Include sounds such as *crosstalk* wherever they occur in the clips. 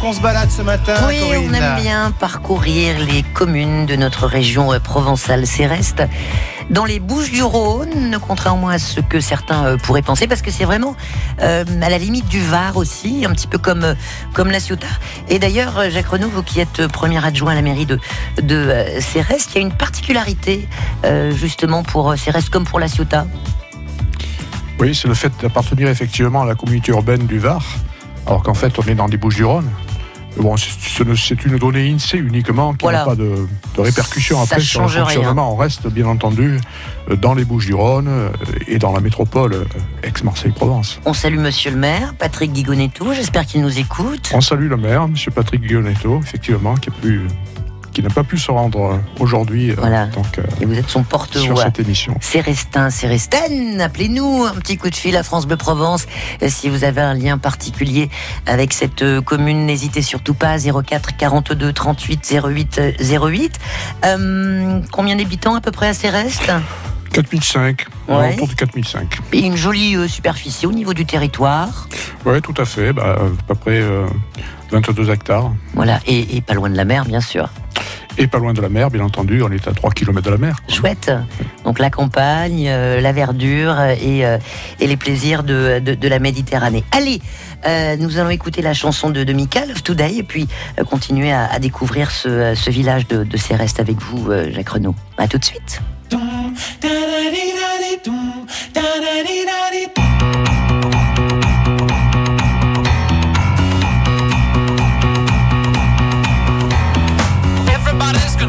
Qu'on se balade ce matin. Oui, on aime bien parcourir les communes de notre région euh, provençale Céreste dans les Bouches du Rhône, contrairement à ce que certains euh, pourraient penser, parce que c'est vraiment euh, à la limite du Var aussi, un petit peu comme, comme la Ciotat. Et d'ailleurs, Jacques Renaud, vous qui êtes premier adjoint à la mairie de, de Céreste, il y a une particularité justement pour Céreste comme pour la Ciotat. Oui, c'est le fait d'appartenir effectivement à la communauté urbaine du Var alors qu'en fait on est dans des Bouches-du-Rhône. Bon, c'est une donnée INSEE uniquement qui n'a pas de, répercussions après sur le fonctionnement. On reste bien entendu dans les Bouches-du-Rhône euh, et dans la métropole euh, ex-Marseille-Provence. On salue Monsieur le maire, Patrick Guigonetto, j'espère qu'il nous écoute. On salue le maire, Monsieur Patrick Guigonetto, effectivement, qui a pu qui n'a pas pu se rendre euh, aujourd'hui. Euh, voilà. Euh, et vous êtes son porte-voix. Sur cette émission. Célestin, Célestine, appelez-nous un petit coup de fil à France Bleu Provence si vous avez un lien particulier avec cette commune. N'hésitez surtout pas 04 42 38 08 08. combien d'habitants à peu près à Céreste? 4005, ouais. autour de 4005. Et une jolie superficie au niveau du territoire Oui, tout à fait, bah, à peu près 22 hectares. Voilà, et, pas loin de la mer, bien sûr. Et pas loin de la mer, bien entendu, on est à 3 km de la mer. Chouette. Donc la campagne, euh, la verdure et, euh, et, les plaisirs de, de, la Méditerranée. Allez, euh, nous allons écouter la chanson de, de Mika, Love Today, et puis continuer à, découvrir ce, ce, village de, de Céreste avec vous, Jacques Renaud. A tout de suite.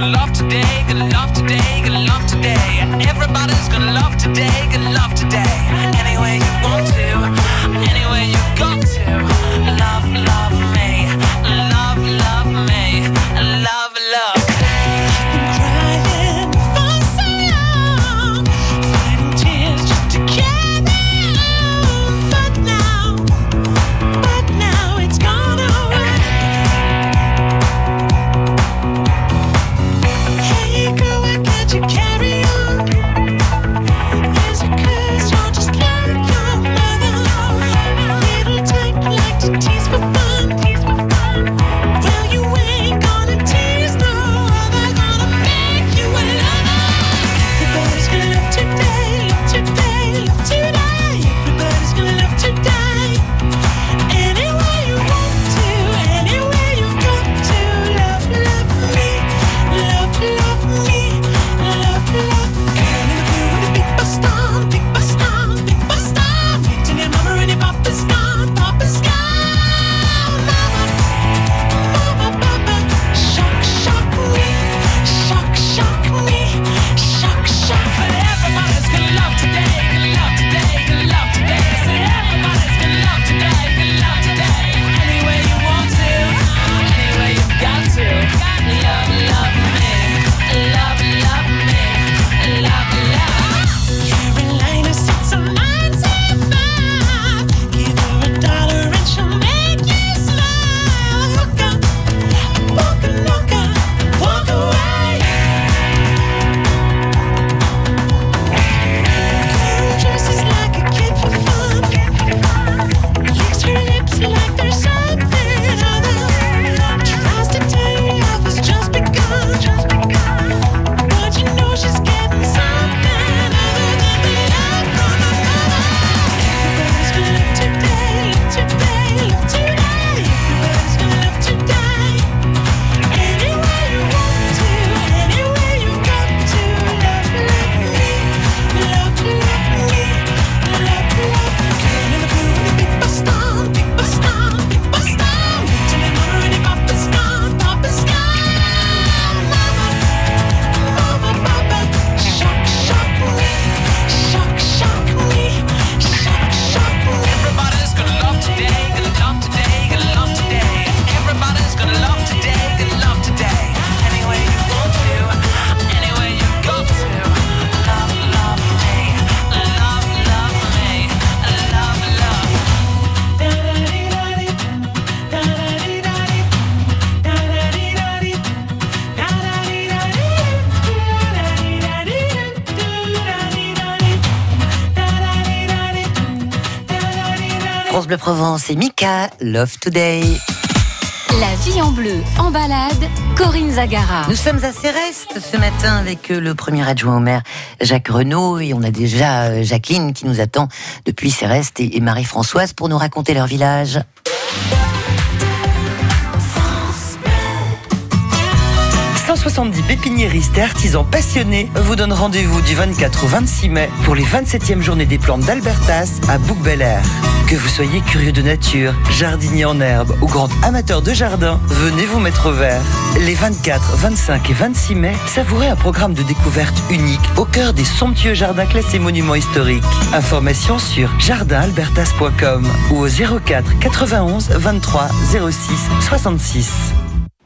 Gonna love today, gonna love today, gonna love today. Everybody's gonna love today, gonna love today. Any way you want to, any way you got to. Love, love me, Bleu Provence et Mika, Love Today. La vie en bleu, en balade, Corinne Zagara. Nous sommes à Céreste ce matin avec euh, le premier adjoint au maire, Jacques Renaud, et on a déjà euh, Jacqueline qui nous attend depuis Céreste et Marie-Françoise pour nous raconter leur village. 170 pépiniéristes et artisans passionnés vous donnent rendez-vous du 24 au 26 mai pour les 27e journées des plantes d'Albertas à bouc air Que vous soyez curieux de nature, jardinier en herbe ou grand amateur de jardin, venez vous mettre au vert. Les 24, 25 et 26 mai, savourez un programme de découverte unique au cœur des somptueux jardins classés monuments historiques. Informations sur jardinalbertas.com ou au 04 91 23 06 66.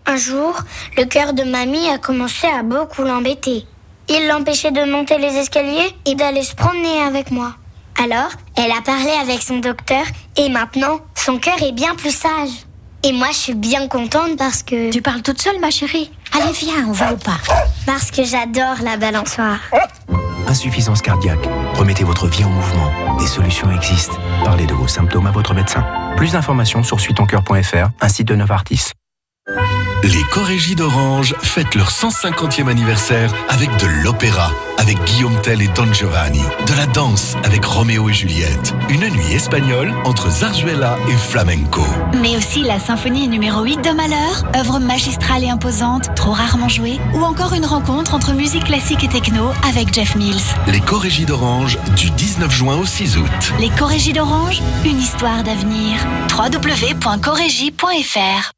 Un jour, le cœur de mamie a commencé à beaucoup l'embêter. Il l'empêchait de monter les escaliers et d'aller se promener avec moi. Alors, elle a parlé avec son docteur et maintenant, son cœur est bien plus sage. Et moi, je suis bien contente parce que... Tu parles toute seule, ma chérie Allez, viens, on va au parc. Parce que j'adore la balançoire. Insuffisance cardiaque. Remettez votre vie en mouvement. Des solutions existent. Parlez de vos symptômes à votre médecin. Plus d'informations sur suitoncoeur.fr, un site de Novartis. Les Corégies d'Orange fêtent leur 150e anniversaire avec de l'opéra, avec Guillaume Tell et Don Giovanni, de la danse avec Roméo et Juliette, une nuit espagnole entre Zarzuela et flamenco. Mais aussi la symphonie numéro 8 de Malheur, œuvre magistrale et imposante, trop rarement jouée, ou encore une rencontre entre musique classique et techno avec Jeff Mills. Les Corégies d'Orange du 19 juin au 6 août. Les Corégies d'Orange, une histoire d'avenir. www.corégie.fr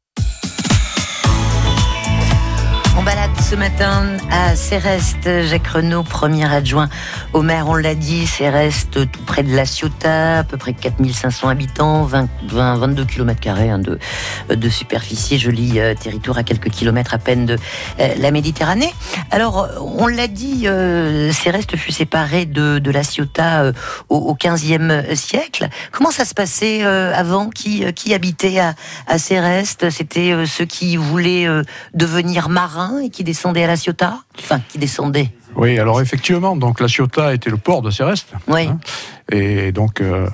On balade ce matin à Céreste. Jacques Renaud, premier adjoint au maire, on l'a dit. Céreste, tout près de La Ciotat, à peu près 4500 habitants, 20, 22 km de, de superficie. Joli euh, territoire à quelques kilomètres à peine de euh, la Méditerranée. Alors, on l'a dit, euh, Céreste fut séparé de, de La Ciotat au, 15e siècle. Comment ça se passait avant? Qui, qui habitait à, à Céreste? C'était ceux qui voulaient devenir marins et qui descendait à La Ciotat Enfin, qui descendait. Oui, alors effectivement, donc La Ciotat était le port de Céreste. Oui. Hein. et donc, euh,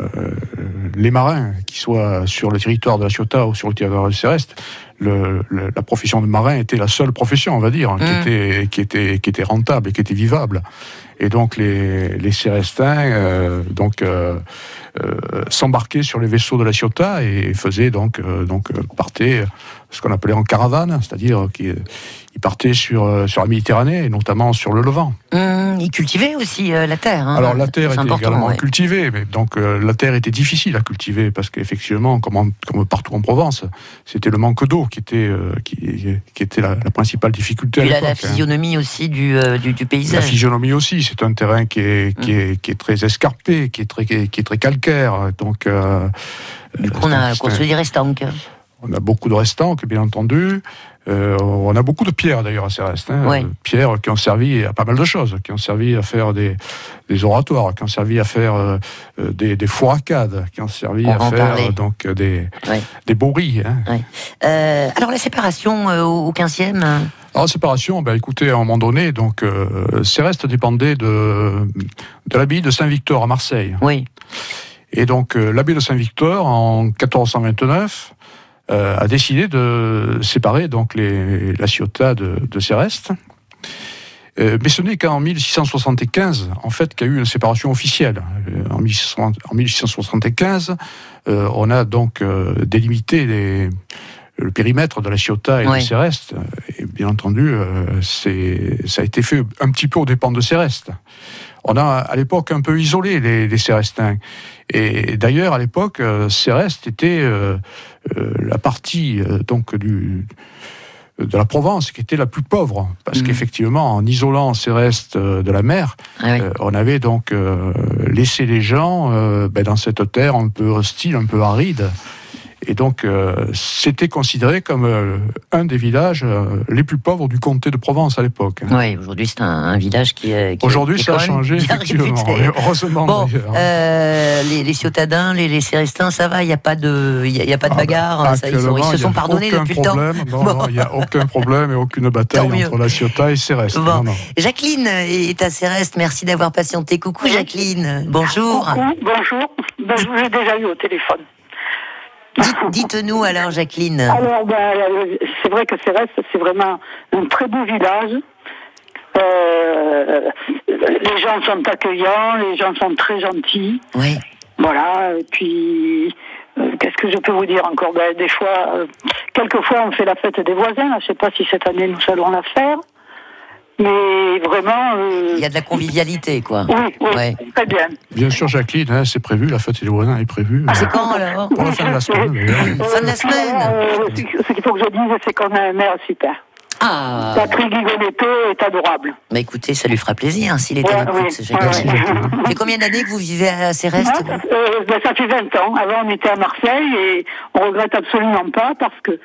les marins, qui soient sur le territoire de La Ciotat ou sur le territoire de Céreste, le, la profession de marin était la seule profession, on va dire, qui, mm. était, qui, était, qui était rentable et qui était vivable. Et donc, les, les Cérestins, euh, donc, euh, s'embarquaient sur les vaisseaux de La Ciotat et faisaient donc, donc partaient ce qu'on appelait en caravane, c'est-à-dire qu'ils partaient sur, euh, sur la Méditerranée, et notamment sur le Levant. Mmh, ils cultivaient aussi euh, la terre. Hein. Alors la terre était également cultivée, mais donc euh, la terre était difficile à cultiver parce qu'effectivement, comme, comme, partout en Provence, c'était le manque d'eau qui était, qui, qui, était la, principale difficulté. Et la, hein. physionomie aussi du, du, paysage. La physionomie aussi, c'est un terrain qui est, qui, mmh. est, qui est, très escarpé, qui est très, qui est, très calcaire. Donc, du coup, on a construit des restants. On a beaucoup de restants, bien entendu. Euh, on a beaucoup de pierres d'ailleurs à ces restes. Hein. Pierres qui ont servi à pas mal de choses, qui ont servi à faire des, oratoires, qui ont servi à faire euh, euh, des, des qui ont servi à faire donc des, des bourris. Hein. alors la séparation au 15e alors, la séparation, ben, écoutez, à un moment donné, donc, Céreste dépendait de, de l'abbaye de Saint-Victor à Marseille. Oui. Et donc, l'abbaye de Saint-Victor, en 1429, euh, a décidé de séparer donc les, la Ciotat de, de Céreste. Euh, mais ce n'est qu'en 1675, en fait, qu'il y a eu une séparation officielle. Euh, en, 1675, on a donc délimité les, le périmètre de la Ciotat et de Céreste. Et bien entendu, ça a été fait un petit peu aux dépens de Céreste. On a à l'époque un peu isolé les, les Cérestins. Et d'ailleurs, à l'époque, Céreste était euh, la partie euh, donc du de la Provence, qui était la plus pauvre, parce mmh. qu'effectivement, en isolant ces restes euh, de la mer, ah on avait donc laissé les gens ben, dans cette terre un peu hostile, un peu aride, et donc, euh, c'était considéré comme euh, un des villages euh, les plus pauvres du comté de Provence à l'époque. Oui, aujourd'hui, c'est un, village qui, est. Aujourd'hui, ça a changé, effectivement. Heureusement. Bon, les, les Ciotadins, les, les Cérestins, ça va, il n'y a pas de, y a, pas de ah, bagarre. Hein, ils, se sont pardonnés depuis problème, le temps. il n'y a aucun problème et aucune bataille entre la Ciota et Céreste. Bon. Jacqueline est à Céreste. Merci d'avoir patienté. Coucou, Jacqueline. Bonjour. bonjour. Ben, je vous ai déjà eu au téléphone. Dites-nous alors, Jacqueline. Alors, ben, c'est vrai que Cérès, c'est vraiment un très beau village. Euh, les gens sont accueillants, les gens sont très gentils. Oui. Voilà, et puis euh, qu'est-ce que je peux vous dire encore? Ben, Des fois, euh, quelquefois on fait la fête des voisins, je ne sais pas si cette année nous allons la faire. Mais vraiment. Il y a de la convivialité, quoi. Oui, oui très bien. Bien sûr, Jacqueline, hein, c'est prévu, la fête des voisins est prévue. Ah, c'est quand alors Pour la fin de la semaine. fin de la semaine. ce qu'il faut que je dise, c'est qu'on a un maire super. Ah. Patrick Guigonetto est adorable. Bah écoutez, ça lui fera plaisir hein, s'il était à l'écoute. Ça fait combien d'années que vous vivez à Céreste euh, bah, Ça fait 20 ans. Avant, on était à Marseille et on regrette absolument pas parce que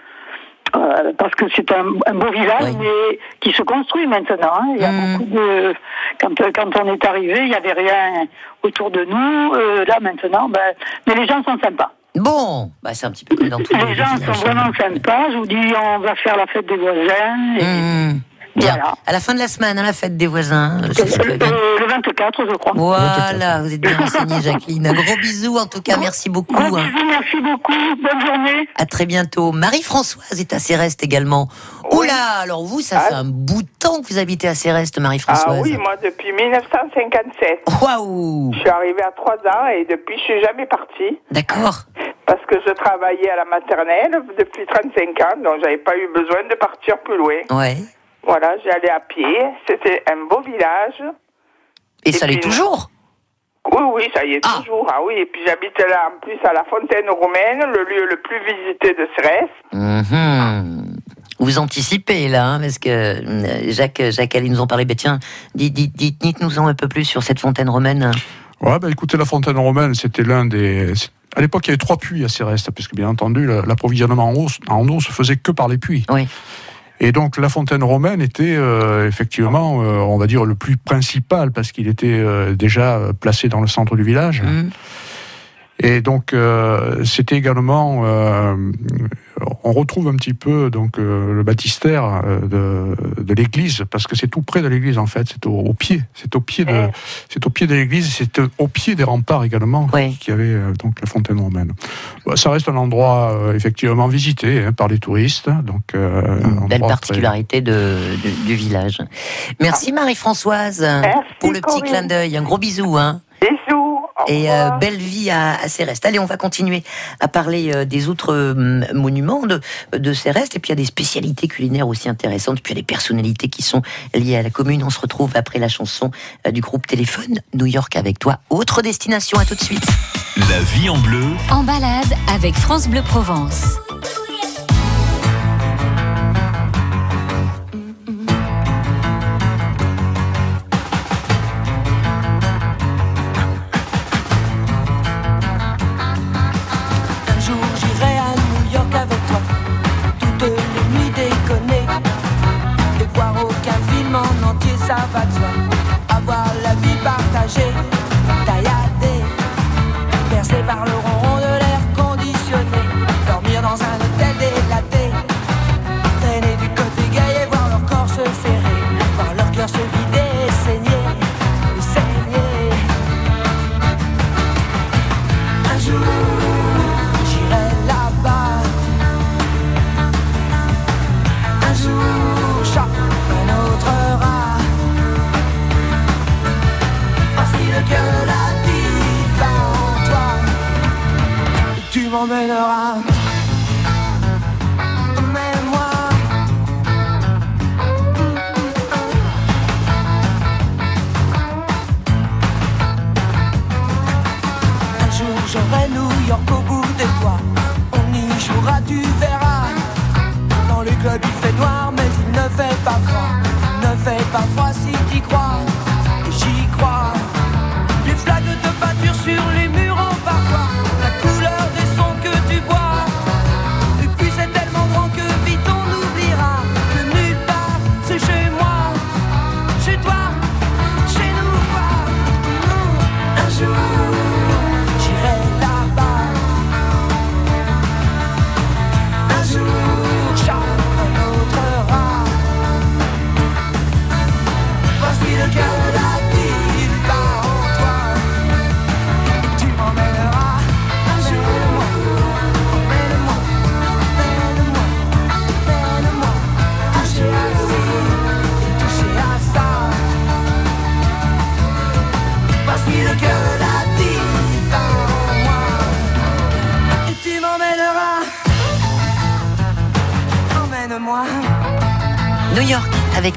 euh, parce que c'est un, beau village mais qui se construit maintenant. Hein. Il y a hmm. beaucoup de quand quand on est arrivé, il n'y avait rien autour de nous. Euh, là maintenant, ben, mais les gens sont sympas. Bon, bah c'est un petit peu dans les Les gens sont vraiment sympas. Je vous dis, on va faire la fête des voisins. Et... Mmh. Bien. À la fin de la semaine, à la fête des voisins. Euh, le 24, je crois. Voilà, vous êtes bien renseignée, Jacqueline. Un gros bisou, en tout cas, merci beaucoup. Hein. bisou, merci beaucoup. Bonne journée. À très bientôt. Marie-Françoise est à Céreste également. Oula, alors vous, ça fait ah. un bout de temps que vous habitez à Céreste, Marie-Françoise. Ah oui, moi, depuis 1957. Waouh Je suis arrivée à 3 ans et depuis, je suis jamais partie. D'accord. Parce que je travaillais à la maternelle depuis 35 ans, donc j'avais pas eu besoin de partir plus loin. Ouais. Voilà, j'allais à pied. C'était un beau village. Et, ça l'est toujours Oui, oui, ça y est ah. toujours. Ah oui, et puis j'habite là en plus à la Fontaine Romaine, le lieu le plus visité de Cérès. Mhm. Vous anticipez là, hein, parce que euh, Jacques, Jacques allait nous en parler. Ben, tiens, dites-nous en un peu plus sur cette fontaine romaine. Ouais, bah, écoutez, la fontaine romaine, c'était l'un des. À l'époque, il y avait trois puits à Cérès, puisque bien entendu, l'approvisionnement en eau, en eau se faisait que par les puits. Oui. Et donc la fontaine romaine était euh, effectivement, euh, on va dire, le plus principal parce qu'il était euh, déjà placé dans le centre du village. Mmh. Et donc c'était également on retrouve un petit peu donc euh, le baptistère euh, de, l'église parce que c'est tout près de l'église en fait, c'est au, pied, c'est au pied de c'est au pied de l'église, c'est au pied des remparts également qui avait euh, donc la fontaine romaine. ça reste un endroit effectivement visité hein, par les touristes, donc une belle particularité de, du village. Merci Marie-Françoise pour le petit clin d'œil, un gros bisou hein. Bisous. Et euh, belle vie à, à, Céreste. Allez, on va continuer à parler euh, des autres euh, monuments de, de Céreste. Et puis il y a des spécialités culinaires aussi intéressantes. Puis il y a des personnalités qui sont liées à la commune. On se retrouve après la chanson du groupe Téléphone New York avec toi. Autre destination, à tout de suite. La vie en bleu. En balade avec France Bleu Provence. nager, tailladé, percé par l'eau. jour j'aurai New York au bout des doigts. On y jouera, tu verras. Dans le club il fait noir, mais il ne fait pas froid. Ne fait pas froid si t'y crois. Et j'y crois. Les flaques de peinture sur les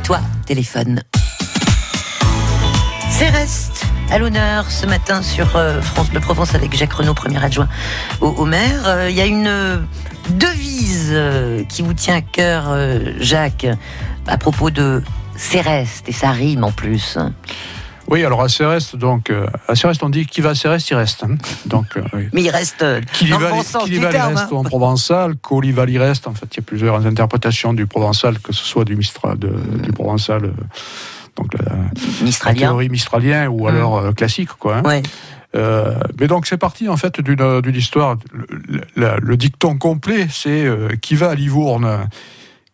toi, téléphone. Céreste à l'honneur ce matin sur euh, France Bleu Provence avec Jacques Renaud, premier adjoint au, maire. Euh, il y a une euh, devise qui vous tient à cœur, Jacques, à propos de Céreste, et ça rime en plus. Oui, alors à Céreste, donc, à Céreste, on dit qui va à Céreste, il reste. Hein. Donc, Mais il reste qui dans le bon sens il reste en provençal, qu'Olival il reste. En fait, il y a plusieurs interprétations du provençal, que ce soit du, Mistral, du provençal donc la, théorie mistralien ou mmh. alors euh, classique, quoi. Hein. Euh, mais donc c'est parti en fait d'une histoire. Le, dicton complet, c'est euh, qui va à Livourne,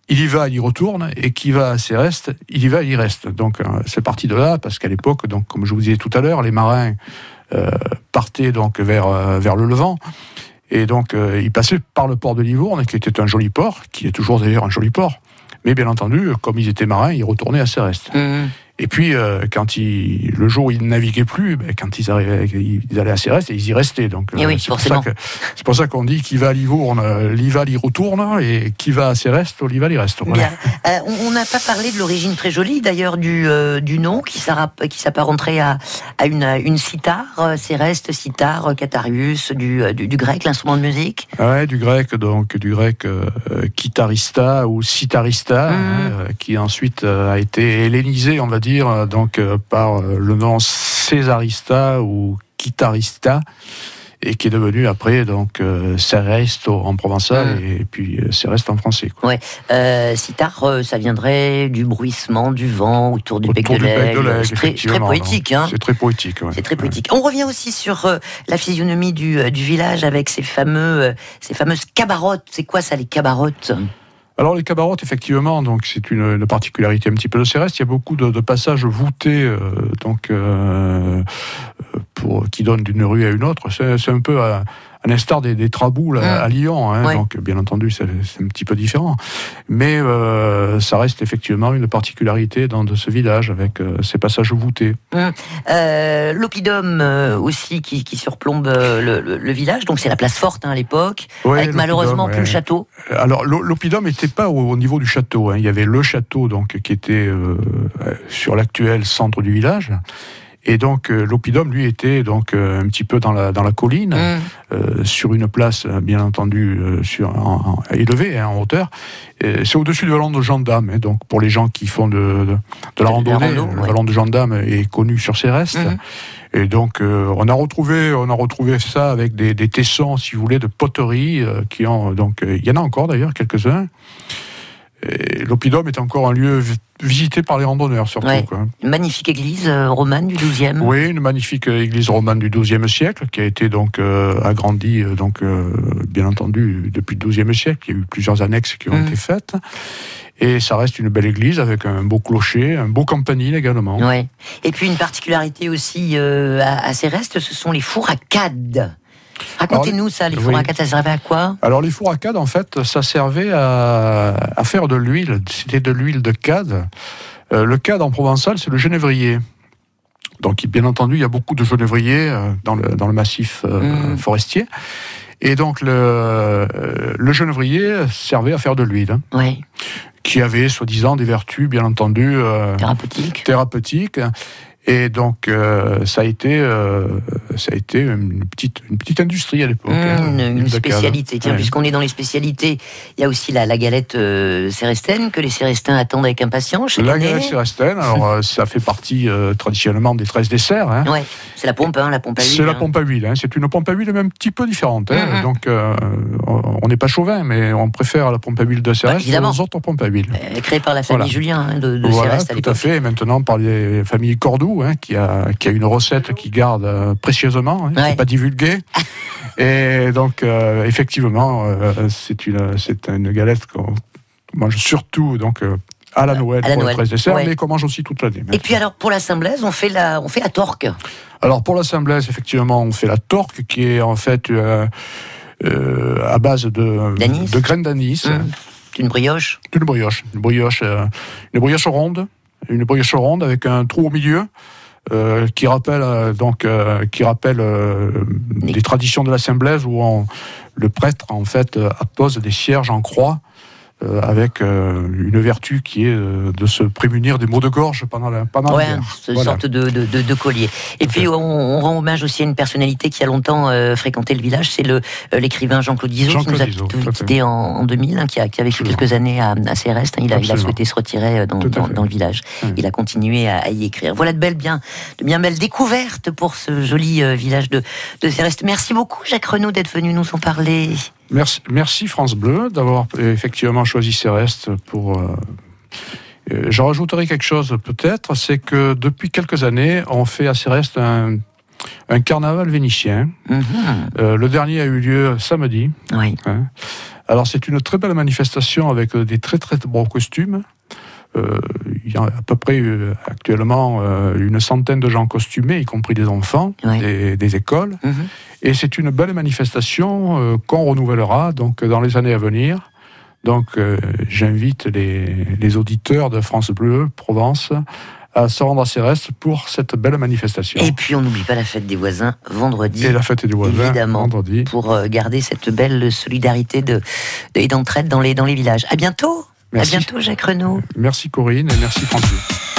il y va, il y retourne, et qui va à Céreste, il y va, il y reste. Donc c'est parti de là parce qu'à l'époque, donc comme je vous disais tout à l'heure, les marins partaient donc vers vers le Levant. Et donc, ils passaient par le port de Livourne, qui était un joli port, qui est toujours d'ailleurs un joli port. Mais bien entendu, comme ils étaient marins, ils retournaient à Céreste. Et puis, euh, quand ils, le jour où ils ne naviguaient plus, ben, quand ils, arrivaient, ils allaient à Céreste et ils y restaient. Donc, euh, c'est, pour ça qu'on dit qui va à Livourne, euh, Lival y retourne, et qui va à Céreste, Lival y reste. Bien. on n'a pas parlé de l'origine très jolie, d'ailleurs, du, du nom qui, s'apparenterait à, à une, une cithare, Céreste, cithare, Catarius, du, du, grec, l'instrument de musique. Ouais, du grec, donc du grec kitarista ou sitarista, mmh. qui ensuite a été hellénisé, on va dire euh, donc euh, par euh, le nom Césarista ou Guitarista et qui est devenu après donc euh, en provençal mm. et puis Céreste en français. Quoi. Ouais. sitar, ça viendrait du bruissement du vent autour du bec de l'aigle. C'est très, poétique. Hein. C'est très poétique. C'est très poétique. On revient aussi sur la physionomie du, du, village avec ces fameux, ces fameuses cabarottes. C'est quoi ça les cabarottes? Alors les cabarottes, effectivement, donc c'est une, particularité un petit peu de Céreste. Il y a beaucoup de, passages voûtés, euh, euh, qui donnent d'une rue à une autre. C'est un peu à, à l'instar des, des traboules à, Lyon. Hein, Donc, bien entendu, c'est un petit peu différent. Mais euh, ça reste effectivement une particularité dans de ce village avec euh, ces passages voûtés. Hum. Euh, L'oppidum aussi qui, qui surplombe le, le, village. Donc, c'est la place forte hein, à l'époque, avec malheureusement plus le château. Alors, l'oppidum n'était pas au, niveau du château. Hein. Il y avait le château donc qui était sur l'actuel centre du village. Et donc euh, l'oppidum, lui, était donc euh, un petit peu dans la, dans la colline, mm. euh, sur une place, bien entendu, sur, en, élevée, hein, en hauteur. C'est au-dessus du vallon de gendarme. Hein, donc pour les gens qui font de, de, la randonnée, le vallon de gendarme est connu sur ses restes. Mm. Et donc, on a retrouvé, on a retrouvé ça avec des, des tessons, si vous voulez, de poterie, qui ont donc, il y en a encore d'ailleurs quelques-uns. L'oppidum est encore un lieu visité par les randonneurs surtout. Une magnifique église euh, romane du XIIe. Oui, une magnifique euh, église romane du XIIe siècle qui a été donc euh, agrandie, donc bien entendu depuis le XIIe siècle. Il y a eu plusieurs annexes qui ont mm. été faites. Et ça reste une belle église avec un beau clocher, un beau campanile également. Ouais. Et puis une particularité aussi à, à, ces restes, ce sont les fours à cades. Racontez-nous ça, les fours à ça servait à quoi Alors les fours à cades, en fait, ça servait à, faire de l'huile. C'était de l'huile de cade. Euh, le cade en provençal, c'est le genévrier. Donc, bien entendu, il y a beaucoup de genévriers euh, dans, le, dans le massif euh, mmh. forestier. Et donc, le, le genévrier servait à faire de l'huile. Hein. Oui qui avait soi-disant des vertus, bien entendu, thérapeutiques. thérapeutiques. Et donc, euh, ça, a été, euh, ça a été une petite, une petite industrie à l'époque. Mmh, hein, une, spécialité. Tiens, puisqu'on est dans les spécialités, il y a aussi la, la galette euh, cérestaine que les cérestins attendent avec impatience. La galette cérestaine, alors ça fait partie traditionnellement des 13 desserts. Hein. Ouais, c'est la pompe, hein, la pompe à huile. C'est la pompe à huile. Hein. C'est une pompe à huile même un petit peu différente. Hein. Mmh, mmh. Donc, on n'est pas chauvin, mais on préfère la pompe à huile de Céreste bah, aux autres pompes à huile. créée par la famille Julien de, de voilà, tout à, fait. Et maintenant par les familles Cordoue Hein, qui, a, qui a une recette qu'il garde euh, précieusement, hein, qui n'est pas divulguée. *laughs* Et donc, euh, effectivement, euh, c'est une, galette qu'on mange surtout donc, à la Noël pour le 13 dessert, mais qu'on mange aussi toute l'année. Et puis alors, pour la Saint-Blaise, on, fait la, on fait la torque Alors, pour la Saint-Blaise, effectivement, on fait la torque, qui est en fait à base de, de graines d'anis. Mmh. Une brioche Une brioche. Une brioche, une brioche ronde une brioche ronde avec un trou au milieu. Euh, qui rappelle euh, donc euh, qui rappelle les traditions de la Saint Blaise où le prêtre en fait appose des cierges en croix euh, avec euh, une vertu qui est euh, de se prémunir des maux de gorge pendant la pendant ouais, une sorte de, de, de, collier. Et puis on, on, rend hommage aussi à une personnalité qui a longtemps fréquenté le village, c'est le l'écrivain Jean-Claude Izzo Jean qui nous a quitté en, en, 2000, hein, qui, a, qui, a, vécu quelques années à, à Céreste. Hein, il, a, il, a, souhaité se retirer dans, dans, dans le village. Il a continué à, à, y écrire. Voilà de belles bien de bien belles découvertes pour ce joli village de, de Céreste. Merci beaucoup Jacques Renaud d'être venu nous en parler. Merci, merci France Bleu d'avoir effectivement choisi Céreste pour. Euh, euh, je rajouterai quelque chose peut-être, c'est que depuis quelques années, on fait à Céreste un, un carnaval vénitien. Mhm. Euh, le dernier a eu lieu samedi. Oui. Hein. Alors c'est une très belle manifestation avec des très très beaux costumes. Euh, il y a à peu près euh, actuellement euh, une centaine de gens costumés, y compris des enfants, des, écoles. Mhm. Et c'est une belle manifestation qu'on renouvellera donc dans les années à venir. Donc j'invite les, auditeurs de France Bleu Provence à se rendre à Céreste pour cette belle manifestation. Et puis on n'oublie pas la fête des voisins vendredi. Et la fête des voisins évidemment, vendredi. Pour garder cette belle solidarité de, et d'entraide dans les, dans les villages. À bientôt Merci. À bientôt, Jacques Renaud. Merci Corinne et merci Franck.